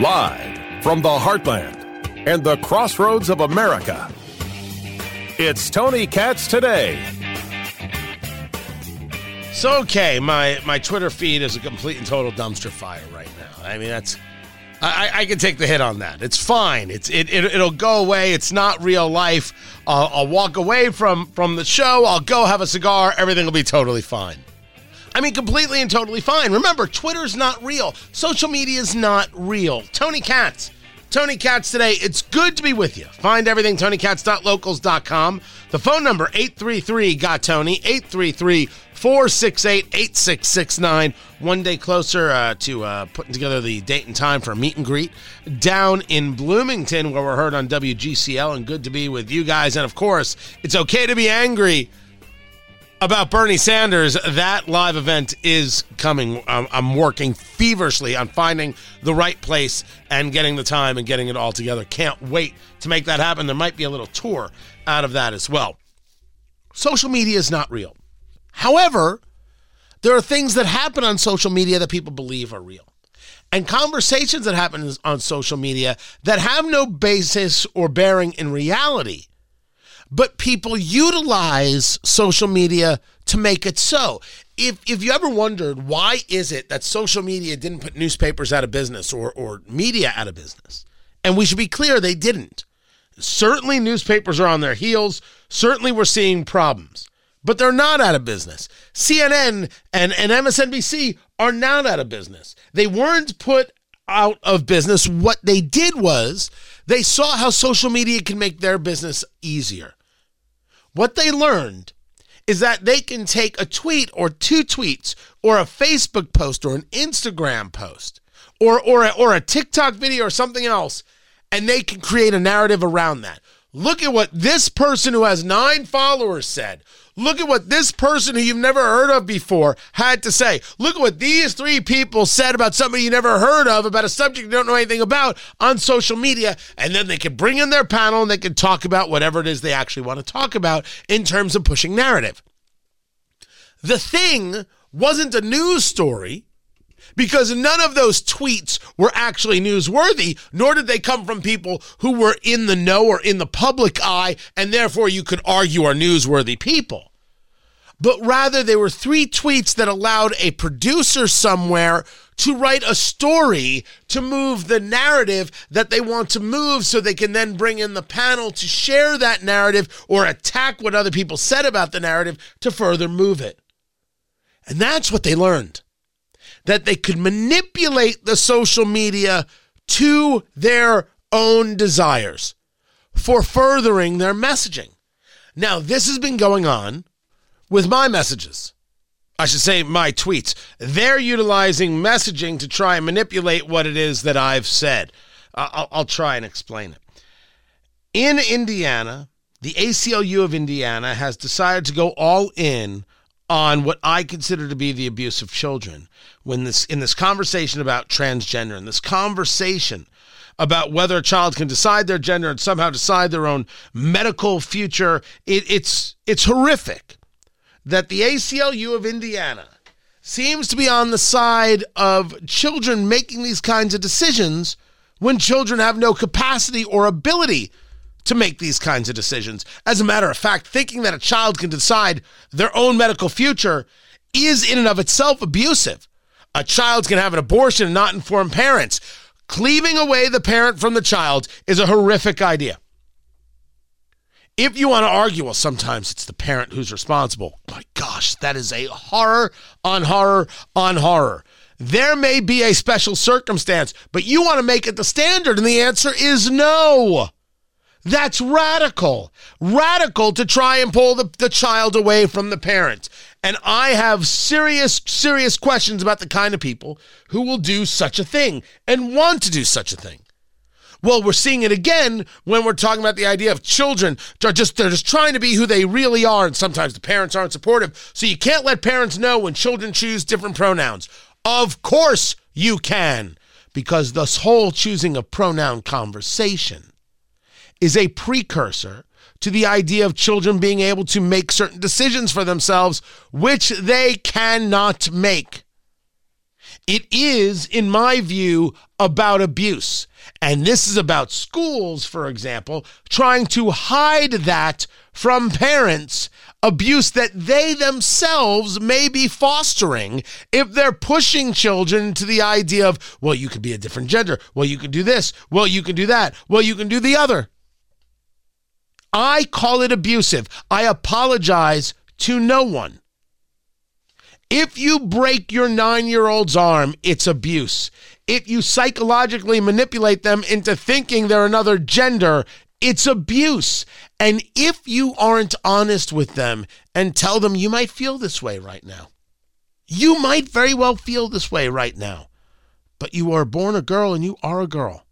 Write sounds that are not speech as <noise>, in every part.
Live from the heartland and the crossroads of America, it's Tony Katz today. So okay, my my Twitter feed is a complete and total dumpster fire right now. I mean, that's I, I can take the hit on that. It's fine. It's it, it it'll go away. It's not real life. I'll, I'll walk away from from the show. I'll go have a cigar. Everything will be totally fine. I mean, completely and totally fine. Remember, Twitter's not real. Social media is not real. Tony Katz. Tony Katz today. It's good to be with you. Find everything tonykatz.locals.com. The phone number 833 got Tony 833 468 8669. One day closer uh, to uh, putting together the date and time for a meet and greet down in Bloomington, where we're heard on WGCL. And good to be with you guys. And of course, it's okay to be angry about Bernie Sanders, that live event is coming. I'm, I'm, working feverishly on finding the right place and getting the time and getting it all together. Can't wait to make that happen. There might be a little tour out of that as well. Social media is not real. However, there are things that happen on social media that people believe are real. And conversations that happen on social media that have no basis or bearing in reality but people utilize social media to make it so. If if you ever wondered why is it that social media didn't put newspapers out of business or or media out of business, and we should be clear they didn't. Certainly newspapers are on their heels. Certainly we're seeing problems. But they're not out of business. CNN and, and MSNBC are not out of business. They weren't put out of business. What they did was they saw how social media can make their business easier. What they learned is that they can take a tweet or two tweets or a Facebook post or an Instagram post or or a, or a TikTok video or something else and they can create a narrative around that. Look at what this person who has 9 followers said. Look at what this person who you've never heard of before had to say. Look at what these three people said about somebody you never heard of, about a subject you don't know anything about on social media. And then they can bring in their panel and they can talk about whatever it is they actually want to talk about in terms of pushing narrative. The thing wasn't a news story because none of those tweets were actually newsworthy, nor did they come from people who were in the know or in the public eye, and therefore you could argue are newsworthy people. But rather, they were three tweets that allowed a producer somewhere to write a story to move the narrative that they want to move so they can then bring in the panel to share that narrative or attack what other people said about the narrative to further move it. And that's what they learned that they could manipulate the social media to their own desires for furthering their messaging. Now, this has been going on with my messages. I should say my tweets. They're utilizing messaging to try and manipulate what it is that I've said. I'll, I'll try and explain it. In Indiana, the ACLU of Indiana has decided to go all in on what I consider to be the abuse of children when this in this conversation about transgender and this conversation about whether a child can decide their gender and somehow decide their own medical future it, it's it's horrific that the ACLU of Indiana seems to be on the side of children making these kinds of decisions when children have no capacity or ability to make these kinds of decisions. As a matter of fact, thinking that a child can decide their own medical future is in and of itself abusive. A child can have an abortion and not inform parents. Cleaving away the parent from the child is a horrific idea. If you want to argue, well, sometimes it's the parent who's responsible. My gosh, that is a horror on horror on horror. There may be a special circumstance, but you want to make it the standard, and the answer is no. That's radical. Radical to try and pull the, the child away from the parent. And I have serious, serious questions about the kind of people who will do such a thing and want to do such a thing. Well, we're seeing it again when we're talking about the idea of children are just they're just trying to be who they really are, and sometimes the parents aren't supportive. So you can't let parents know when children choose different pronouns. Of course you can, because this whole choosing of pronoun conversation is a precursor to the idea of children being able to make certain decisions for themselves, which they cannot make. It is, in my view, about abuse. And this is about schools, for example, trying to hide that from parents, abuse that they themselves may be fostering if they're pushing children to the idea of, well, you could be a different gender. Well, you can do this. Well, you can do that. Well, you can do the other. I call it abusive. I apologize to no one. If you break your nine year old's arm, it's abuse. If you psychologically manipulate them into thinking they're another gender, it's abuse. And if you aren't honest with them and tell them you might feel this way right now, you might very well feel this way right now, but you are born a girl and you are a girl.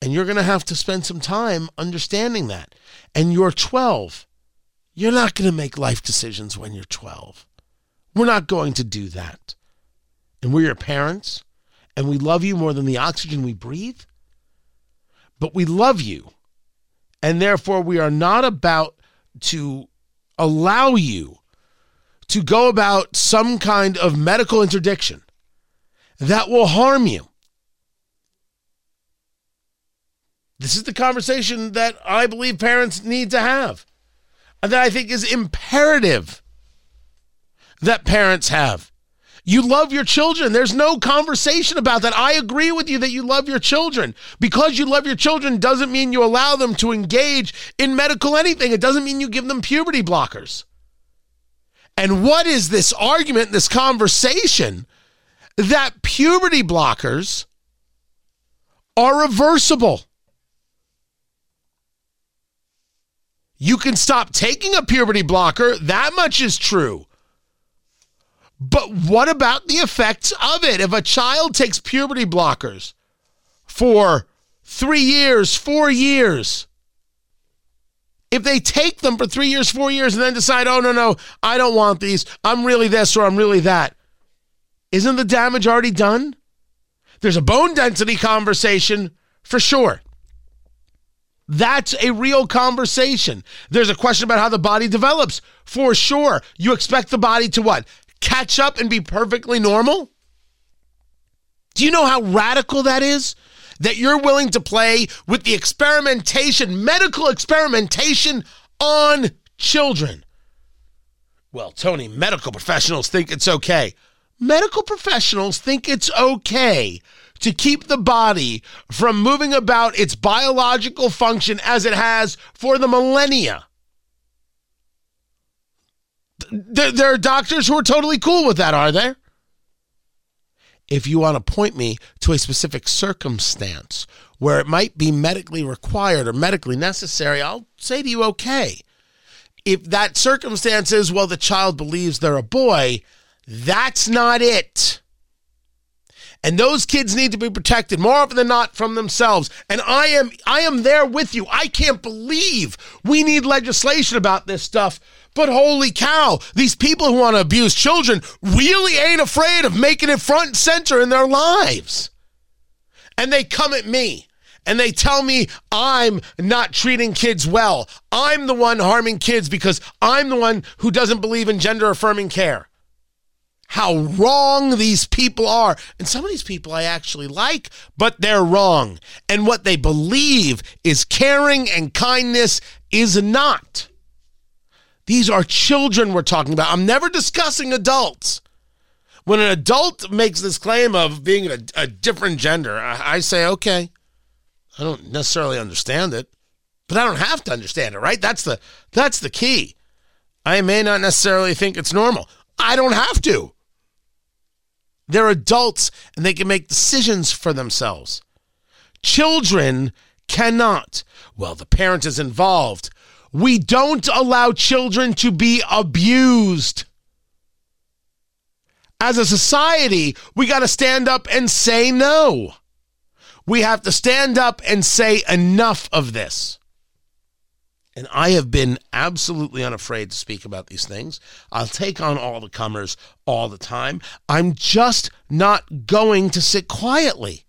And you're going to have to spend some time understanding that. And you're 12. You're not going to make life decisions when you're 12. We're not going to do that. And we're your parents, and we love you more than the oxygen we breathe. But we love you, and therefore we are not about to allow you to go about some kind of medical interdiction that will harm you. This is the conversation that I believe parents need to have, and that I think is imperative that parents have. You love your children. There's no conversation about that. I agree with you that you love your children. Because you love your children doesn't mean you allow them to engage in medical anything. It doesn't mean you give them puberty blockers. And what is this argument, this conversation that puberty blockers are reversible? You can stop taking a puberty blocker. That much is true. But what about the effects of it? If a child takes puberty blockers for three years, four years, if they take them for three years, four years, and then decide, oh, no, no, I don't want these, I'm really this or I'm really that, isn't the damage already done? There's a bone density conversation for sure. That's a real conversation. There's a question about how the body develops for sure. You expect the body to what? catch up and be perfectly normal? Do you know how radical that is? That you're willing to play with the experimentation, medical experimentation on children. Well, Tony, medical professionals think it's okay. Medical professionals think it's okay to keep the body from moving about its biological function as it has for the millennia there, there are doctors who are totally cool with that, are there? If you want to point me to a specific circumstance where it might be medically required or medically necessary, I'll say to you, okay. If that circumstance is, well, the child believes they're a boy, that's not it. And those kids need to be protected more often than not from themselves. And I am I am there with you. I can't believe we need legislation about this stuff but holy cow, these people who want to abuse children really ain't afraid of making it front and center in their lives. And they come at me and they tell me I'm not treating kids well. I'm the one harming kids because I'm the one who doesn't believe in gender affirming care. How wrong these people are. And some of these people I actually like, but they're wrong. And what they believe is caring and kindness is not. These are children we're talking about. I'm never discussing adults. When an adult makes this claim of being a, a different gender, I, I say, okay, I don't necessarily understand it, but I don't have to understand it, right? That's the that's the key. I may not necessarily think it's normal. I don't have to. They're adults and they can make decisions for themselves. Children cannot. Well, the parent is involved. We don't allow children to be abused. As a society, we got to stand up and say no. We have to stand up and say enough of this. And I have been absolutely unafraid to speak about these things. I'll take on all the comers all the time. I'm just not going to sit quietly.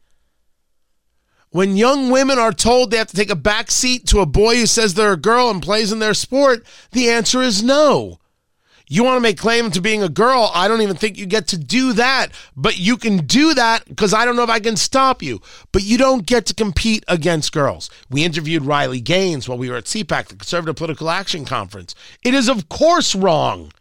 When young women are told they have to take a back seat to a boy who says they're a girl and plays in their sport, the answer is no. You want to make claim to being a girl? I don't even think you get to do that. But you can do that because I don't know if I can stop you. But you don't get to compete against girls. We interviewed Riley Gaines while we were at CPAC, the Conservative Political Action Conference. It is, of course, wrong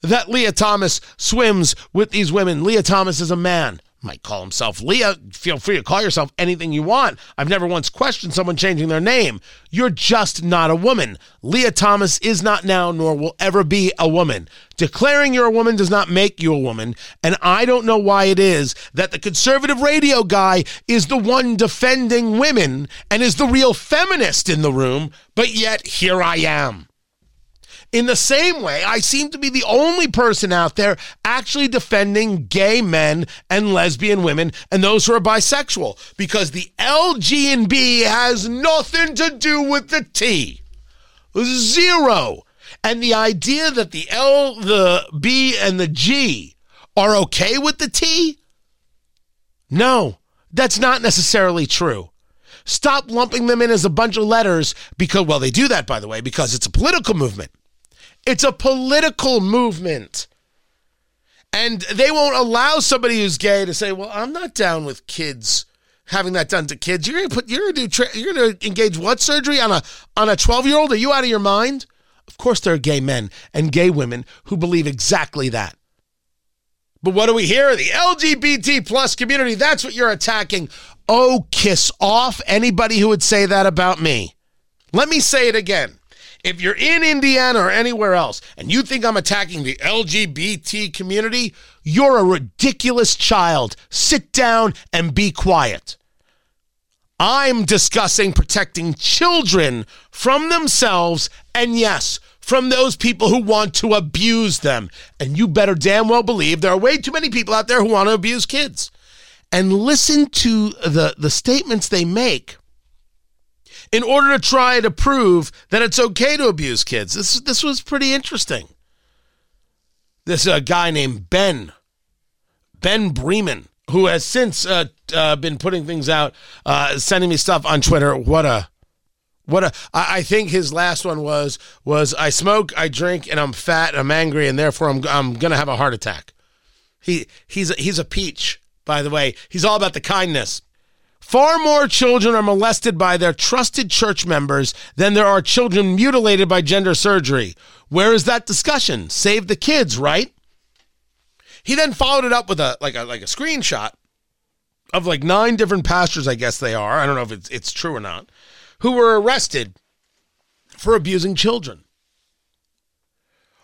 that Lia Thomas swims with these women. Lia Thomas is a man might call himself Lia. Feel free to call yourself anything you want. I've never once questioned someone changing their name. You're just not a woman. Lia Thomas is not now, nor will ever be a woman. Declaring you're a woman does not make you a woman. And I don't know why it is that the conservative radio guy is the one defending women and is the real feminist in the room, but yet here I am. In the same way, I seem to be the only person out there actually defending gay men and lesbian women and those who are bisexual because the LG and B has nothing to do with the T. Zero. And the idea that the L, the B, and the G are okay with the T? No, that's not necessarily true. Stop lumping them in as a bunch of letters because, well, they do that, by the way, because it's a political movement. It's a political movement. And they won't allow somebody who's gay to say, "Well, I'm not down with kids having that done to kids." You're gonna put, you're gonna do, tra- you're gonna engage what surgery on a on a 12 year old? Are you out of your mind? Of course, there are gay men and gay women who believe exactly that. But what do we hear? The LGBT plus community. That's what you're attacking. Oh, kiss off anybody who would say that about me. Let me say it again. If you're in Indiana or anywhere else and you think I'm attacking the LGBT community, you're a ridiculous child. Sit down and be quiet. I'm discussing protecting children from themselves and, yes, from those people who want to abuse them. And you better damn well believe there are way too many people out there who want to abuse kids. And listen to the, the statements they make in order to try to prove that it's okay to abuse kids. This this was pretty interesting. This uh, guy named Ben, Ben Bremen, who has since uh, uh, been putting things out, uh, sending me stuff on Twitter. What a what a! I, I think his last one was was I smoke, I drink, and I'm fat, and I'm angry, and therefore I'm I'm gonna have a heart attack. He he's a, he's a peach, by the way. He's all about the kindness. Far more children are molested by their trusted church members than there are children mutilated by gender surgery. Where is that discussion? Save the kids, right? He then followed it up with a like a like a screenshot of like nine different pastors, I guess they are. I don't know if it's it's true or not, who were arrested for abusing children.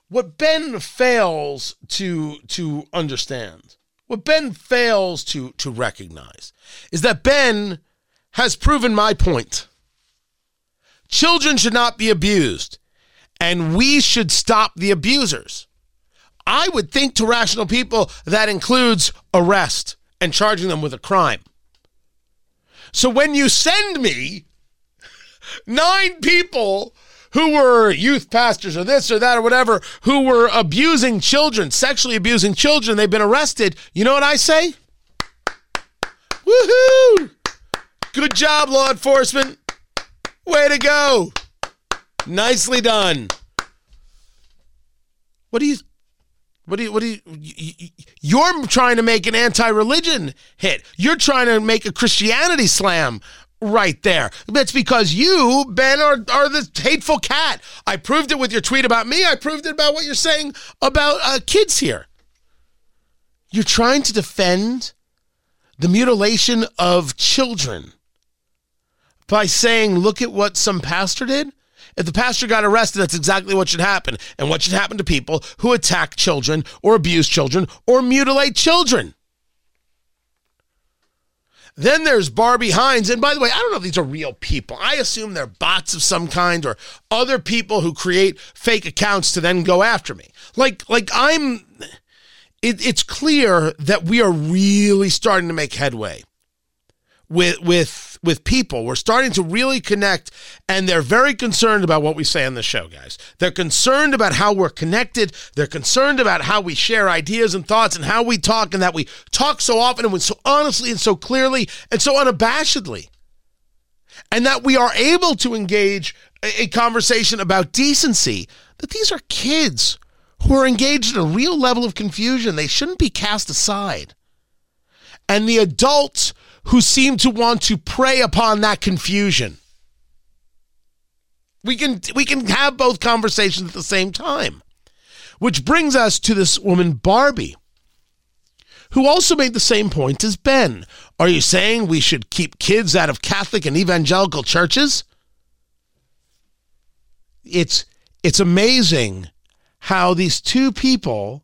What Ben fails to to understand what Ben fails to, to recognize is that Ben has proven my point. Children should not be abused, and we should stop the abusers. I would think to rational people that includes arrest and charging them with a crime. So when you send me <laughs> nine people who were youth pastors or this or that or whatever, who were abusing children, sexually abusing children, they've been arrested. You know what I say? Woohoo! Good job, law enforcement. Way to go. Nicely done. What do you what do you what do you you're trying to make an anti-religion hit. You're trying to make a Christianity slam right there. That's because you, Ben, are, are the hateful cat. I proved it with your tweet about me. I proved it about what you're saying about uh, kids here. You're trying to defend the mutilation of children by saying, look at what some pastor did. If the pastor got arrested, that's exactly what should happen. And what should happen to people who attack children or abuse children or mutilate children. Then there's Barbie Hines. And by the way, I don't know if these are real people. I assume they're bots of some kind or other people who create fake accounts to then go after me. Like, like I'm, it, it's clear that we are really starting to make headway with, with, with people. We're starting to really connect, and they're very concerned about what we say on the show, guys. They're concerned about how we're connected. They're concerned about how we share ideas and thoughts and how we talk, and that we talk so often and so honestly and so clearly and so unabashedly. And that we are able to engage a, conversation about decency, that these are kids who are engaged in a real level of confusion. They shouldn't be cast aside. And the adults who seem to want to prey upon that confusion. We can we can have both conversations at the same time. Which brings us to this woman Barbie who also made the same point as Ben. Are you saying we should keep kids out of Catholic and evangelical churches? It's it's amazing how these two people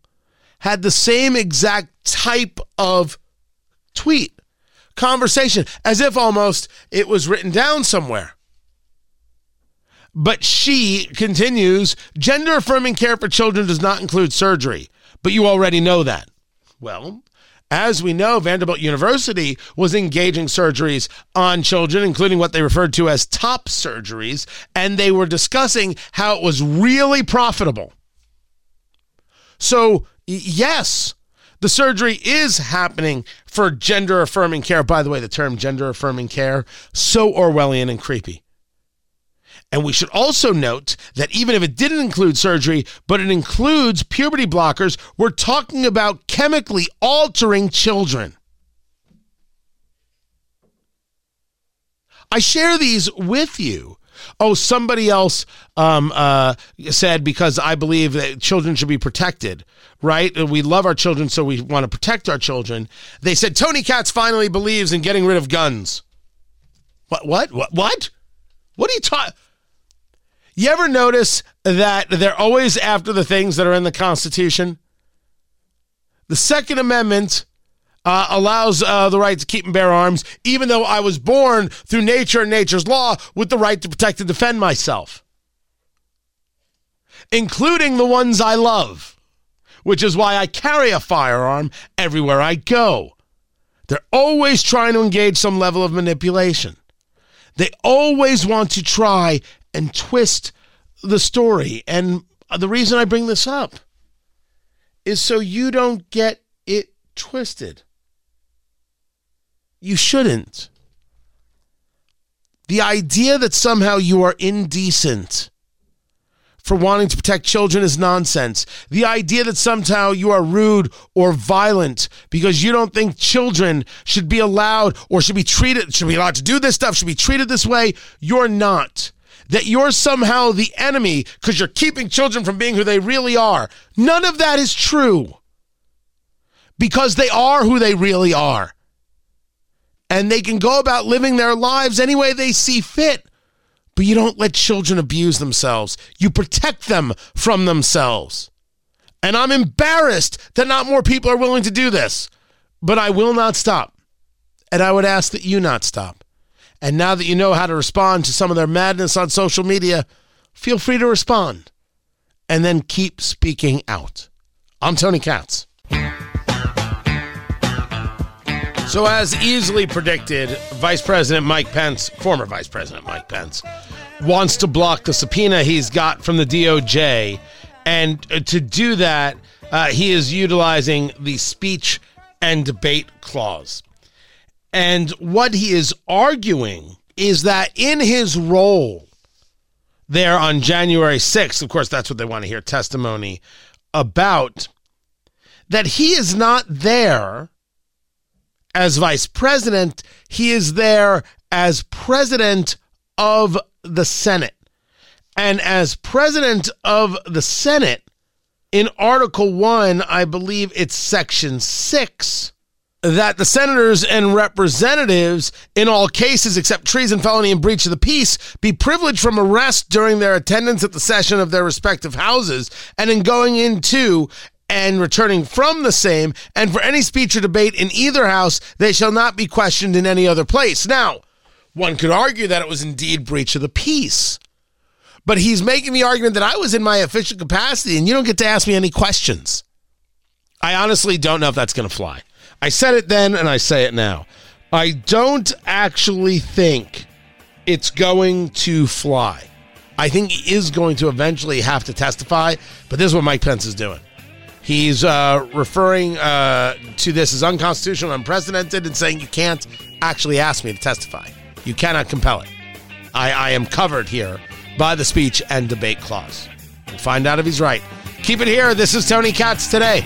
had the same exact type of tweet conversation as if almost it was written down somewhere. But she continues gender affirming care for children does not include surgery, but you already know that. Well, as we know, Vanderbilt University was engaging surgeries on children, including what they referred to as top surgeries, and they were discussing how it was really profitable. So, yes, the surgery is happening for gender affirming care. By the way, the term gender affirming care, so Orwellian and creepy. And we should also note that even if it didn't include surgery, but it includes puberty blockers, we're talking about chemically altering children. I share these with you. Oh, somebody else um, uh, said because I believe that children should be protected, right? We love our children, so we want to protect our children. They said Tony Katz finally believes in getting rid of guns. What? What? What? What? What are you talking? You ever notice that they're always after the things that are in the Constitution? The Second Amendment uh, allows uh, the right to keep and bear arms, even though I was born through nature and nature's law with the right to protect and defend myself, including the ones I love, which is why I carry a firearm everywhere I go. They're always trying to engage some level of manipulation. They always want to try and twist the story. And the reason I bring this up is so you don't get it twisted. You shouldn't. The idea that somehow you are indecent for wanting to protect children is nonsense. The idea that somehow you are rude or violent because you don't think children should be allowed or should be treated, should be allowed to do this stuff, should be treated this way, you're not. That you're somehow the enemy because you're keeping children from being who they really are. None of that is true because they are who they really are. And they can go about living their lives any way they see fit but you don't let children abuse themselves. You protect them from themselves. And I'm embarrassed that not more people are willing to do this, but I will not stop. And I would ask that you not stop. And now that you know how to respond to some of their madness on social media, feel free to respond and then keep speaking out. I'm Tony Katz. So, as easily predicted, Vice President Mike Pence, former Vice President Mike Pence, wants to block the subpoena he's got from the DOJ. And uh, to do that, uh, he is utilizing the speech and debate clause. And what he is arguing is that in his role there on January 6th, of course, that's what they want to hear testimony about, that he is not there as vice president, he is there as president of the Senate. And as president of the Senate, in Article 1, I believe it's Section 6, that the senators and representatives, in all cases except treason, felony, and breach of the peace, be privileged from arrest during their attendance at the session of their respective houses and in going into and returning from the same, and for any speech or debate in either house, they shall not be questioned in any other place. Now, one could argue that it was indeed breach of the peace. But he's making the argument that I was in my official capacity and you don't get to ask me any questions. I honestly don't know if that's going to fly. I said it then and I say it now. I don't actually think it's going to fly. I think he is going to eventually have to testify, but this is what Mike Pence is doing. He's uh, referring uh, to this as unconstitutional, unprecedented, and saying you can't actually ask me to testify. You cannot compel it. I, I am covered here by the speech and debate clause. We'll find out if he's right Keep it here. This is Tony Katz today.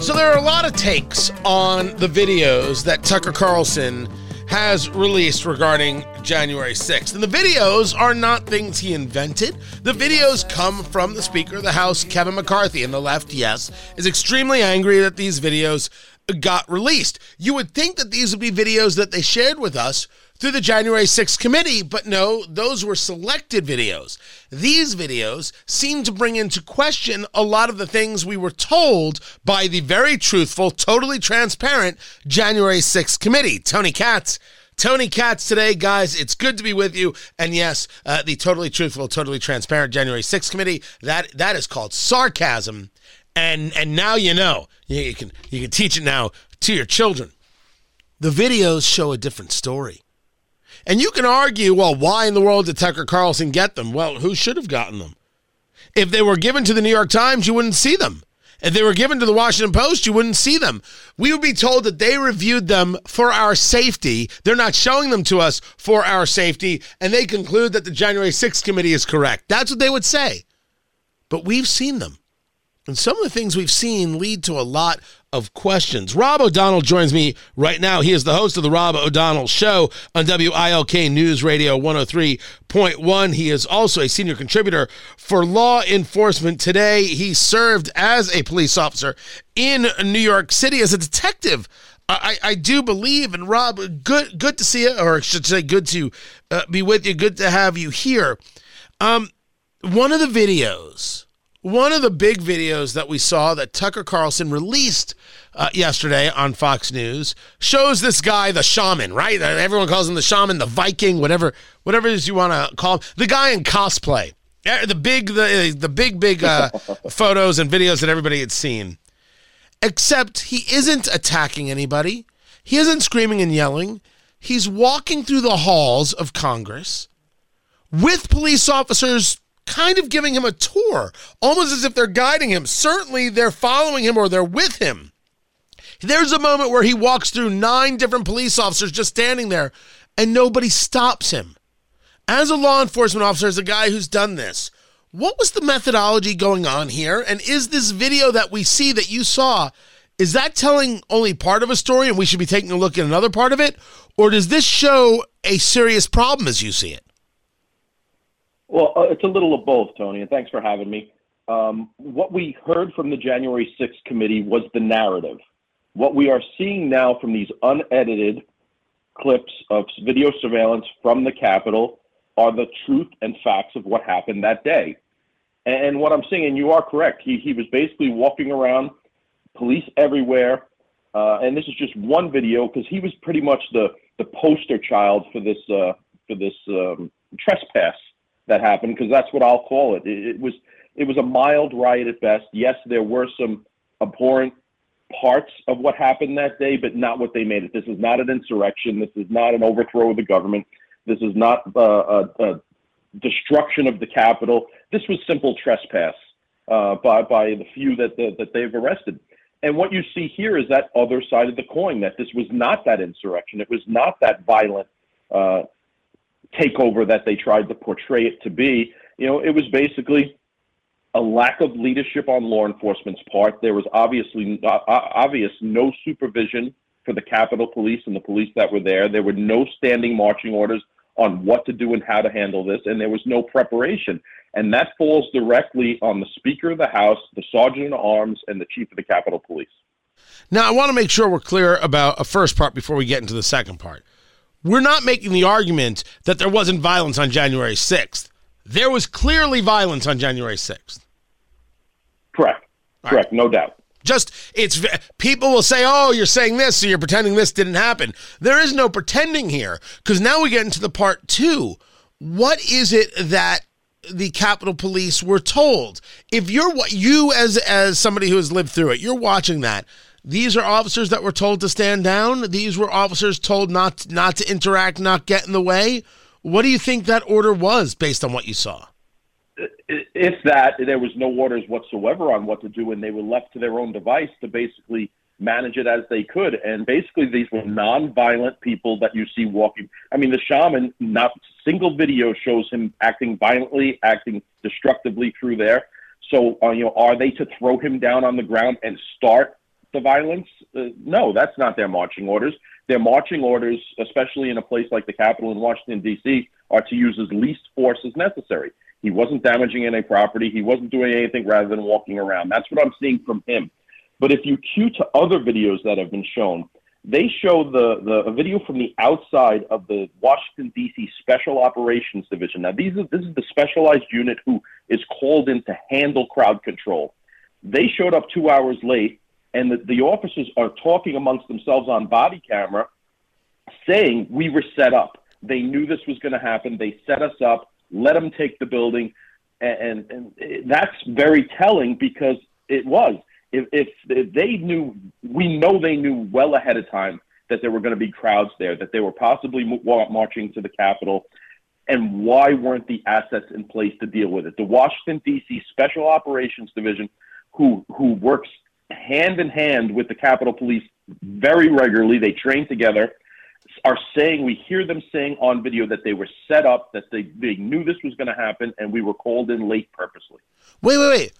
So there are a lot of takes on the videos that Tucker Carlson has released regarding January 6th. And the videos are not things he invented. The videos come from the Speaker of the House, Kevin McCarthy, and the left, yes, is extremely angry that these videos got released. You would think that these would be videos that they shared with us through the January 6th committee, but no, those were selected videos. These videos seem to bring into question a lot of the things we were told by the very truthful, totally transparent January 6th committee. Tony Katz. Tony Katz today, guys. It's good to be with you. And yes, uh, the totally truthful, totally transparent January 6th committee, that that is called sarcasm. And and now you know. You, you can you can teach it now to your children. The videos show a different story. And you can argue, well, why in the world did Tucker Carlson get them? Well, who should have gotten them? If they were given to the New York Times, you wouldn't see them. If they were given to the Washington Post, you wouldn't see them. We would be told that they reviewed them for our safety. They're not showing them to us for our safety, and they conclude that the January 6th committee is correct. That's what they would say. But we've seen them. And some of the things we've seen lead to a lot of questions. Rob O'Donnell joins me right now. He is the host of the Rob O'Donnell Show on WILK News Radio 103.1. He is also a senior contributor for law enforcement today. He served as a police officer in New York City as a detective. I, I do believe, and Rob, good good to see you, or I should say, good to uh, be with you. Good to have you here. Um, one of the videos one of the big videos that we saw that Tucker Carlson released uh, yesterday on Fox News shows this guy, the shaman, right? Everyone calls him the shaman, the Viking, whatever, whatever it is you want to call him. The guy in cosplay, the big, the the big, big uh, <laughs> photos and videos that everybody had seen. Except he isn't attacking anybody. He isn't screaming and yelling. He's walking through the halls of Congress with police officers kind of giving him a tour, almost as if they're guiding him. Certainly, they're following him or they're with him. There's a moment where he walks through nine different police officers just standing there, and nobody stops him. As a law enforcement officer, as a guy who's done this, what was the methodology going on here? And is this video that we see that you saw, is that telling only part of a story and we should be taking a look at another part of it? Or does this show a serious problem as you see it? Well, uh, it's a little of both, Tony, and thanks for having me. Um, what we heard from the January 6th committee was the narrative. What we are seeing now from these unedited clips of video surveillance from the Capitol are the truth and facts of what happened that day. And what I'm saying, and you are correct, he, he was basically walking around, police everywhere. Uh, and this is just one video because he was pretty much the, the poster child for this, uh, for this um, trespass that happened because that's what I'll call it. it. It was it was a mild riot at best. Yes, there were some abhorrent parts of what happened that day, but not what they made it. This is not an insurrection. This is not an overthrow of the government. This is not uh, a, a, destruction of the Capitol. This was simple trespass uh, by by the few that the, that they've arrested. And what you see here is that other side of the coin that this was not that insurrection. It was not that violent uh, takeover that they tried to portray it to be. You know, it was basically a lack of leadership on law enforcement's part. There was obviously uh, uh, obvious no supervision for the Capitol Police and the police that were there. There were no standing marching orders on what to do and how to handle this, and there was no preparation. And that falls directly on the Speaker of the House, the Sergeant at Arms, and the Chief of the Capitol Police. Now, I want to make sure we're clear about a first part before we get into the second part we're not making the argument that there wasn't violence on January 6th. There was clearly violence on January 6th. Correct. All Correct. Right. No doubt. Just it's people will say, "Oh, you're saying this, so you're pretending this didn't happen." There is no pretending here because now we get into the part 2. What is it that the Capitol Police were told? If you're what you as as somebody who has lived through it, you're watching that. These are officers that were told to stand down. These were officers told not not to interact, not get in the way. What do you think that order was based on what you saw? If that there was no orders whatsoever on what to do, and they were left to their own device to basically manage it as they could. And basically, these were non-violent people that you see walking. I mean, the shaman, not single video shows him acting violently, acting destructively through there. So, uh, you know, are they to throw him down on the ground and start the violence? Uh, no, that's not their marching orders. Their marching orders, especially in a place like the Capitol in Washington, D.C., are to use as least force as necessary. He wasn't damaging any property. He wasn't doing anything rather than walking around. That's what I'm seeing from him. But if you cue to other videos that have been shown, they show the, the a video from the outside of the Washington D.C. Special Operations Division. Now, these are, this is the specialized unit who is called in to handle crowd control. They showed up two hours late, and the, the officers are talking amongst themselves on body camera, saying we were set up. They knew this was going to happen. They set us up. Let them take the building, and, and, and that's very telling because it was if, if, they knew, we know they knew well ahead of time that there were going to be crowds there, that they were possibly marching to the Capitol, and why weren't the assets in place to deal with it? The Washington D.C. Special Operations Division, who who works hand in hand with the Capitol Police very regularly, they train together, are saying we hear them saying on video that they were set up, that they they knew this was going to happen, and we were called in late purposely. Wait, wait, wait.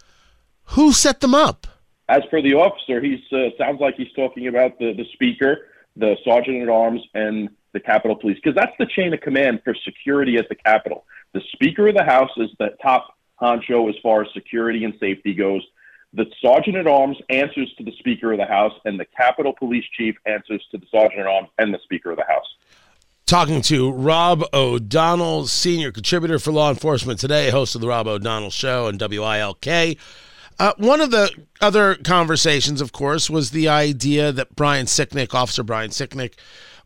Who set them up? As for the officer, he uh, sounds like he's talking about the, the speaker, the sergeant at arms, and the Capitol Police, because that's the chain of command for security at the Capitol. The Speaker of the House is the top honcho as far as security and safety goes. The Sergeant at Arms answers to the Speaker of the House, and the Capitol Police Chief answers to the Sergeant at Arms and the Speaker of the House. Talking to Rob O'Donnell, senior contributor for Law Enforcement Today, host of the Rob O'Donnell Show and WILK. Uh, one of the other conversations, of course, was the idea that Brian Sicknick, Officer Brian Sicknick,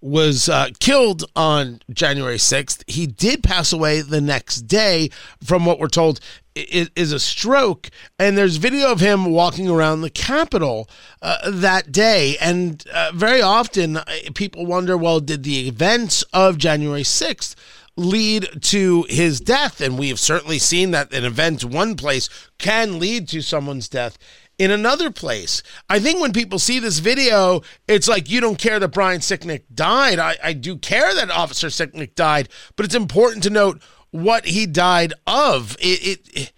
was uh, killed on January 6th. He did pass away the next day, from what we're told, is, is a stroke. And there's video of him walking around the Capitol uh, that day. And uh, very often, uh, people wonder well, did the events of January 6th lead to his death. And we have certainly seen that an event one place can lead to someone's death in another place. I think when people see this video, it's like you don't care that Brian Sicknick died. I, I do care that Officer Sicknick died, but it's important to note what he died of. It, it, it,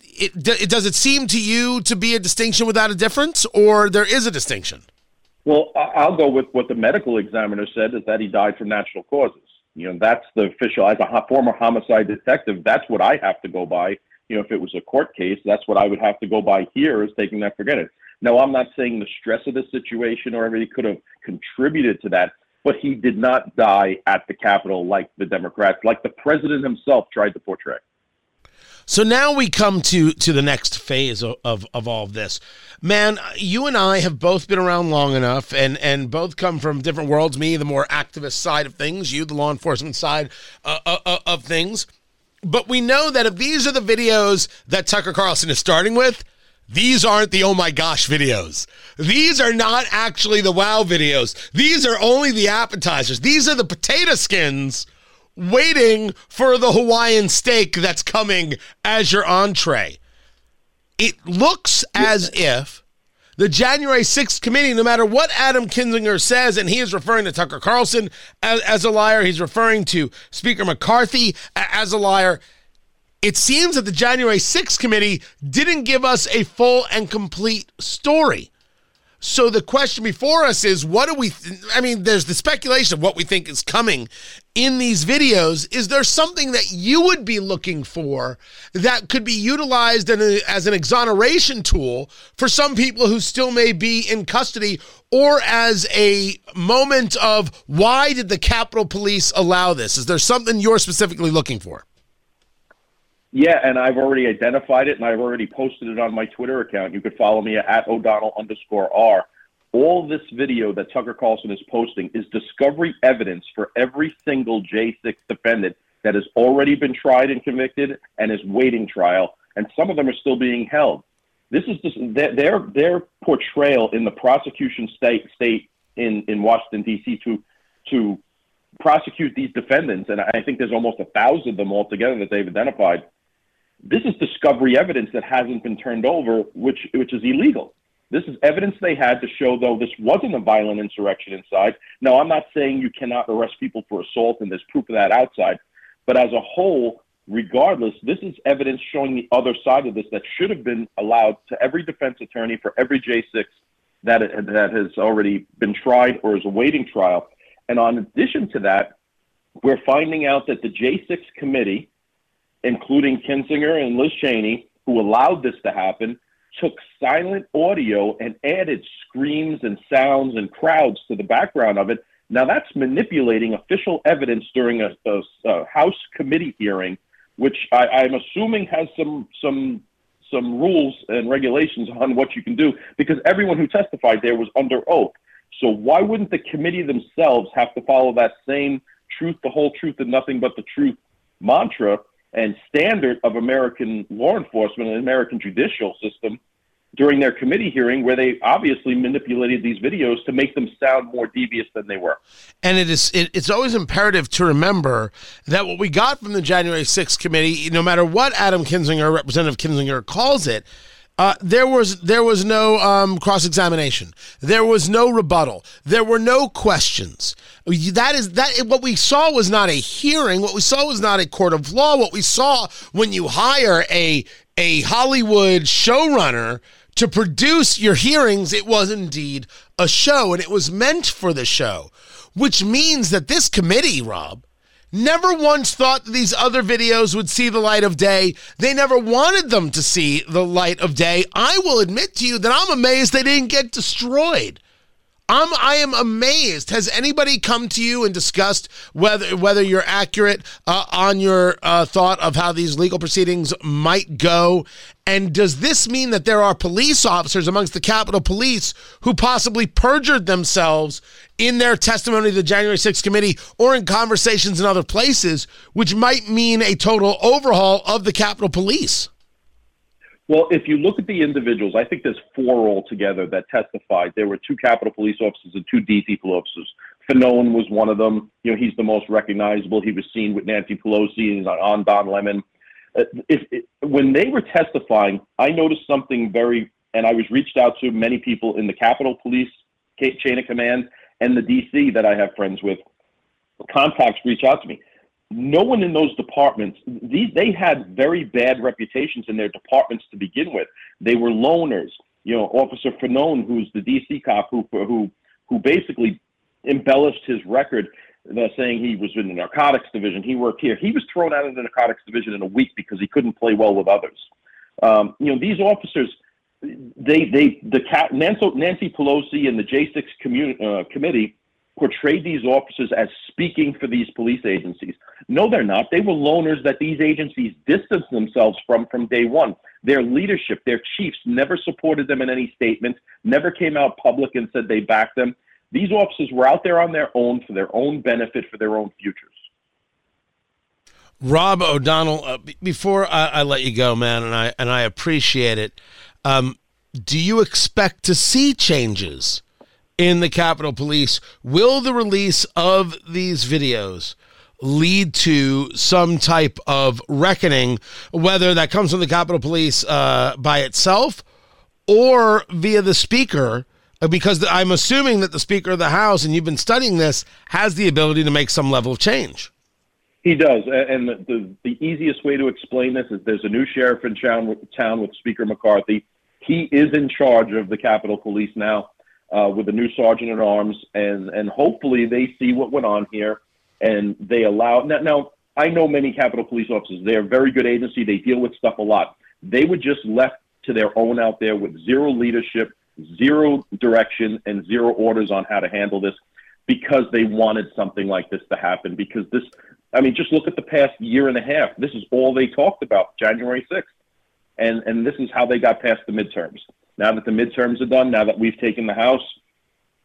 it, it, does it seem to you to be a distinction without a difference, or there is a distinction? Well, I'll go with what the medical examiner said is that he died from natural causes. You know, that's the official. As a former homicide detective, that's what I have to go by. You know, if it was a court case, that's what I would have to go by here is taking that for granted. Now, I'm not saying the stress of the situation or everything could have contributed to that, but he did not die at the Capitol like the Democrats, like the president himself tried to portray. So now we come to to the next phase of, of, of all of this. Man, you and I have both been around long enough and, and both come from different worlds. Me, the more activist side of things, you, the law enforcement side uh, uh, uh, of things. But we know that if these are the videos that Tucker Carlson is starting with, these aren't the oh my gosh videos. These are not actually the wow videos. These are only the appetizers. These are the potato skins waiting for the Hawaiian steak that's coming as your entree. It looks as if the January 6th committee, no matter what Adam Kinzinger says, and he is referring to Tucker Carlson as, as a liar, he's referring to Speaker McCarthy as a liar. It seems that the January 6th committee didn't give us a full and complete story. So the question before us is what do we th- I mean there's the speculation of what we think is coming in these videos. Is there something that you would be looking for that could be utilized a, as an exoneration tool for some people who still may be in custody or as a moment of why did the Capitol Police allow this? Is there something you're specifically looking for yeah, and I've already identified it and I've already posted it on my Twitter account. You could follow me at O'Donnell underscore R. All this video that Tucker Carlson is posting is discovery evidence for every single J6 defendant that has already been tried and convicted and is waiting trial, and some of them are still being held. This is just their their portrayal in the prosecution state state in in Washington D.C. to to prosecute these defendants, and I think there's almost a thousand of them altogether that they've identified this is discovery evidence that hasn't been turned over, which which is illegal. This is evidence they had to show, though, this wasn't a violent insurrection inside. Now, I'm not saying you cannot arrest people for assault, and there's proof of that outside. But as a whole, regardless, this is evidence showing the other side of this that should have been allowed to every defense attorney for every J6 that, that has already been tried or is awaiting trial. And on addition to that, we're finding out that the J6 committee, including Kinzinger and Liz Cheney, who allowed this to happen, took silent audio and added screams and sounds and crowds to the background of it. Now that's manipulating official evidence during a, a, a House committee hearing, which I, I'm assuming has some some some rules and regulations on what you can do because everyone who testified there was under oath. So why wouldn't the committee themselves have to follow that same truth, the whole truth, and nothing but the truth mantra and standard of American law enforcement and American judicial system during their committee hearing where they obviously manipulated these videos to make them sound more devious than they were. And it is it, it's always imperative to remember that what we got from the January 6th committee, no matter what Adam Kinzinger, Representative Kinzinger calls it, uh, there was there was no um, cross examination. There was no rebuttal. There were no questions. That is that. What we saw was not a hearing. What we saw was not a court of law. What we saw when you hire a a Hollywood showrunner to produce your hearings, it was indeed a show, and it was meant for the show, which means that this committee, Rob, never once thought these other videos would see the light of day. They never wanted them to see the light of day. I will admit to you that I'm amazed they didn't get destroyed. I'm I am amazed. Has anybody come to you and discussed whether whether you're accurate uh, on your uh, thought of how these legal proceedings might go? And does this mean that there are police officers amongst the Capitol Police who possibly perjured themselves in their testimony to the January 6th committee or in conversations in other places, which might mean a total overhaul of the Capitol Police? Well, if you look at the individuals, I think there's four altogether that testified. There were two Capitol Police officers and two DC police officers. Fanone was one of them. You know, he's the most recognizable. He was seen with Nancy Pelosi and on Don Lemon. Uh, if, if, when they were testifying, I noticed something very, and I was reached out to many people in the Capitol Police chain of command and the DC that I have friends with. Contacts reach out to me no one in those departments these they had very bad reputations in their departments to begin with. They were loners. You know officer Fanone who's the dc cop who who who basically embellished his record uh, saying he was in the narcotics division. He worked here. He was thrown out of the narcotics division in a week because he couldn't play well with others. Um, you know these officers they they the Nancy, Nancy Pelosi and the J6 community, uh, committee portrayed these officers as speaking for these police agencies. No, they're not. They were loners that these agencies distanced themselves from from day one. Their leadership, their chiefs, never supported them in any statement, never came out public and said they backed them. These officers were out there on their own for their own benefit, for their own futures. Rob O'Donnell, uh, b- before I, I, let you go, man, and I and I appreciate it. Um, do you expect to see changes in the Capitol Police. Will the release of these videos lead to some type of reckoning, whether that comes from the Capitol Police uh, by itself or via the Speaker? Uh, because I'm assuming that the Speaker of the House, and you've been studying this, has the ability to make some level of change. He does, and the, the, the easiest way to explain this is there's a new sheriff in town, town with Speaker McCarthy. He is in charge of the Capitol Police now uh, with a new sergeant at arms, and and hopefully they see what went on here, and they allow. Now, now I know many Capitol Police officers; they are a very good agency. They deal with stuff a lot. They were just left to their own out there with zero leadership, zero direction, and zero orders on how to handle this because they wanted something like this to happen. Because this, I mean, just look at the past year and a half. This is all they talked about, January 6th. And, and this is how they got past the midterms. Now that the midterms are done, now that we've taken the House,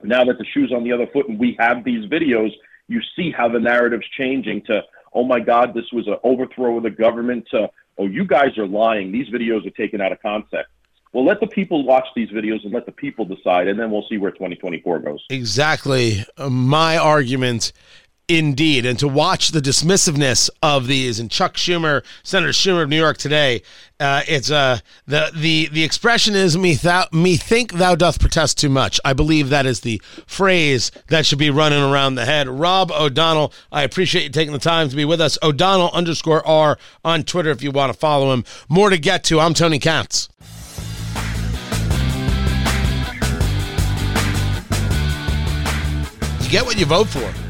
now that the shoe's on the other foot and we have these videos, you see how the narrative's changing to, oh my God, this was an overthrow of the government, to, oh, you guys are lying. These videos are taken out of context. Well, let the people watch these videos and let the people decide, and then we'll see where 2024 goes. Exactly. My argument Indeed, and to watch the dismissiveness of these, and Chuck Schumer, Senator Schumer of New York today, uh, it's uh, the the the expression is me thou me think thou doth protest too much. I believe that is the phrase that should be running around the head. Rob O'Donnell, I appreciate you taking the time to be with us. O'Donnell underscore R on Twitter if you want to follow him. More to get to. I'm Tony Katz. You get what you vote for.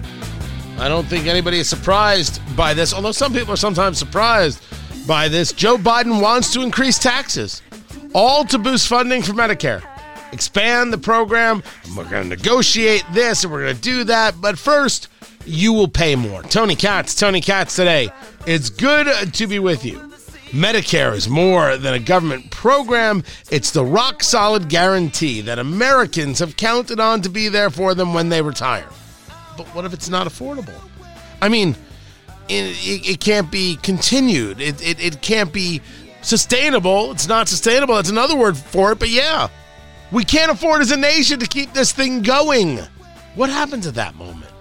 I don't think anybody is surprised by this, although some people are sometimes surprised by this. Joe Biden wants to increase taxes, all to boost funding for Medicare. Expand the program, we're going to negotiate this and we're going to do that. But first, you will pay more. Tony Katz, Tony Katz today. It's good to be with you. Medicare is more than a government program, it's the rock solid guarantee that Americans have counted on to be there for them when they retire but what if it's not affordable? I mean, it, it, it can't be continued. It, it, it can't be sustainable. It's not sustainable. That's another word for it, but yeah. We can't afford as a nation to keep this thing going. What happens at that moment?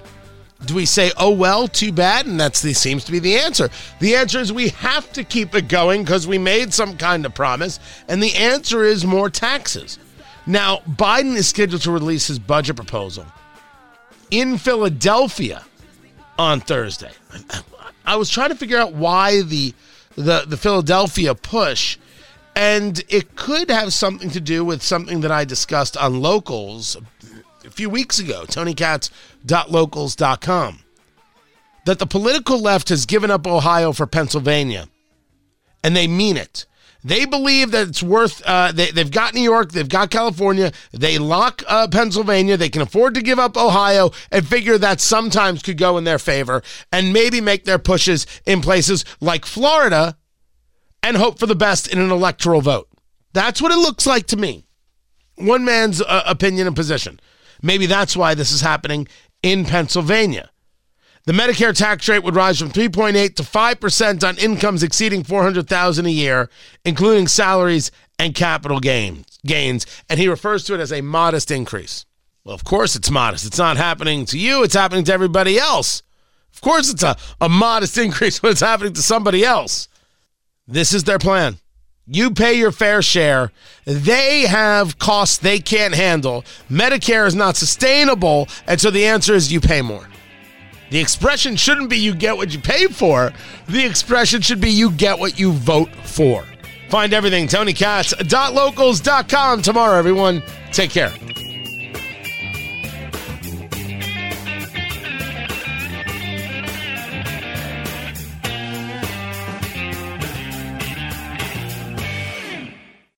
Do we say, oh, well, too bad? And that's the seems to be the answer. The answer is we have to keep it going because we made some kind of promise. And the answer is more taxes. Now, Biden is scheduled to release his budget proposal in Philadelphia on Thursday. I was trying to figure out why the the the Philadelphia push and it could have something to do with something that I discussed on locals a few weeks ago, tonykatz.locals.com. That the political left has given up Ohio for Pennsylvania. And they mean it. They believe that it's worth. Uh, they, have got New York, they've got California, they lock uh, Pennsylvania, they can afford to give up Ohio, and figure that sometimes could go in their favor, and maybe make their pushes in places like Florida, and hope for the best in an electoral vote. That's what it looks like to me. One man's uh, opinion and position. Maybe that's why this is happening in Pennsylvania. The Medicare tax rate would rise from 3.8 to 5% on incomes exceeding 400,000 a year, including salaries and capital gains. Gains, and he refers to it as a modest increase. Well, of course it's modest. It's not happening to you, it's happening to everybody else. Of course it's a, a modest <laughs> increase when it's happening to somebody else. This is their plan. You pay your fair share. They have costs they can't handle. Medicare is not sustainable, and so the answer is you pay more. The expression shouldn't be you get what you pay for. The expression should be you get what you vote for. Find everything, TonyKatz.locals.com tomorrow, everyone. Take care.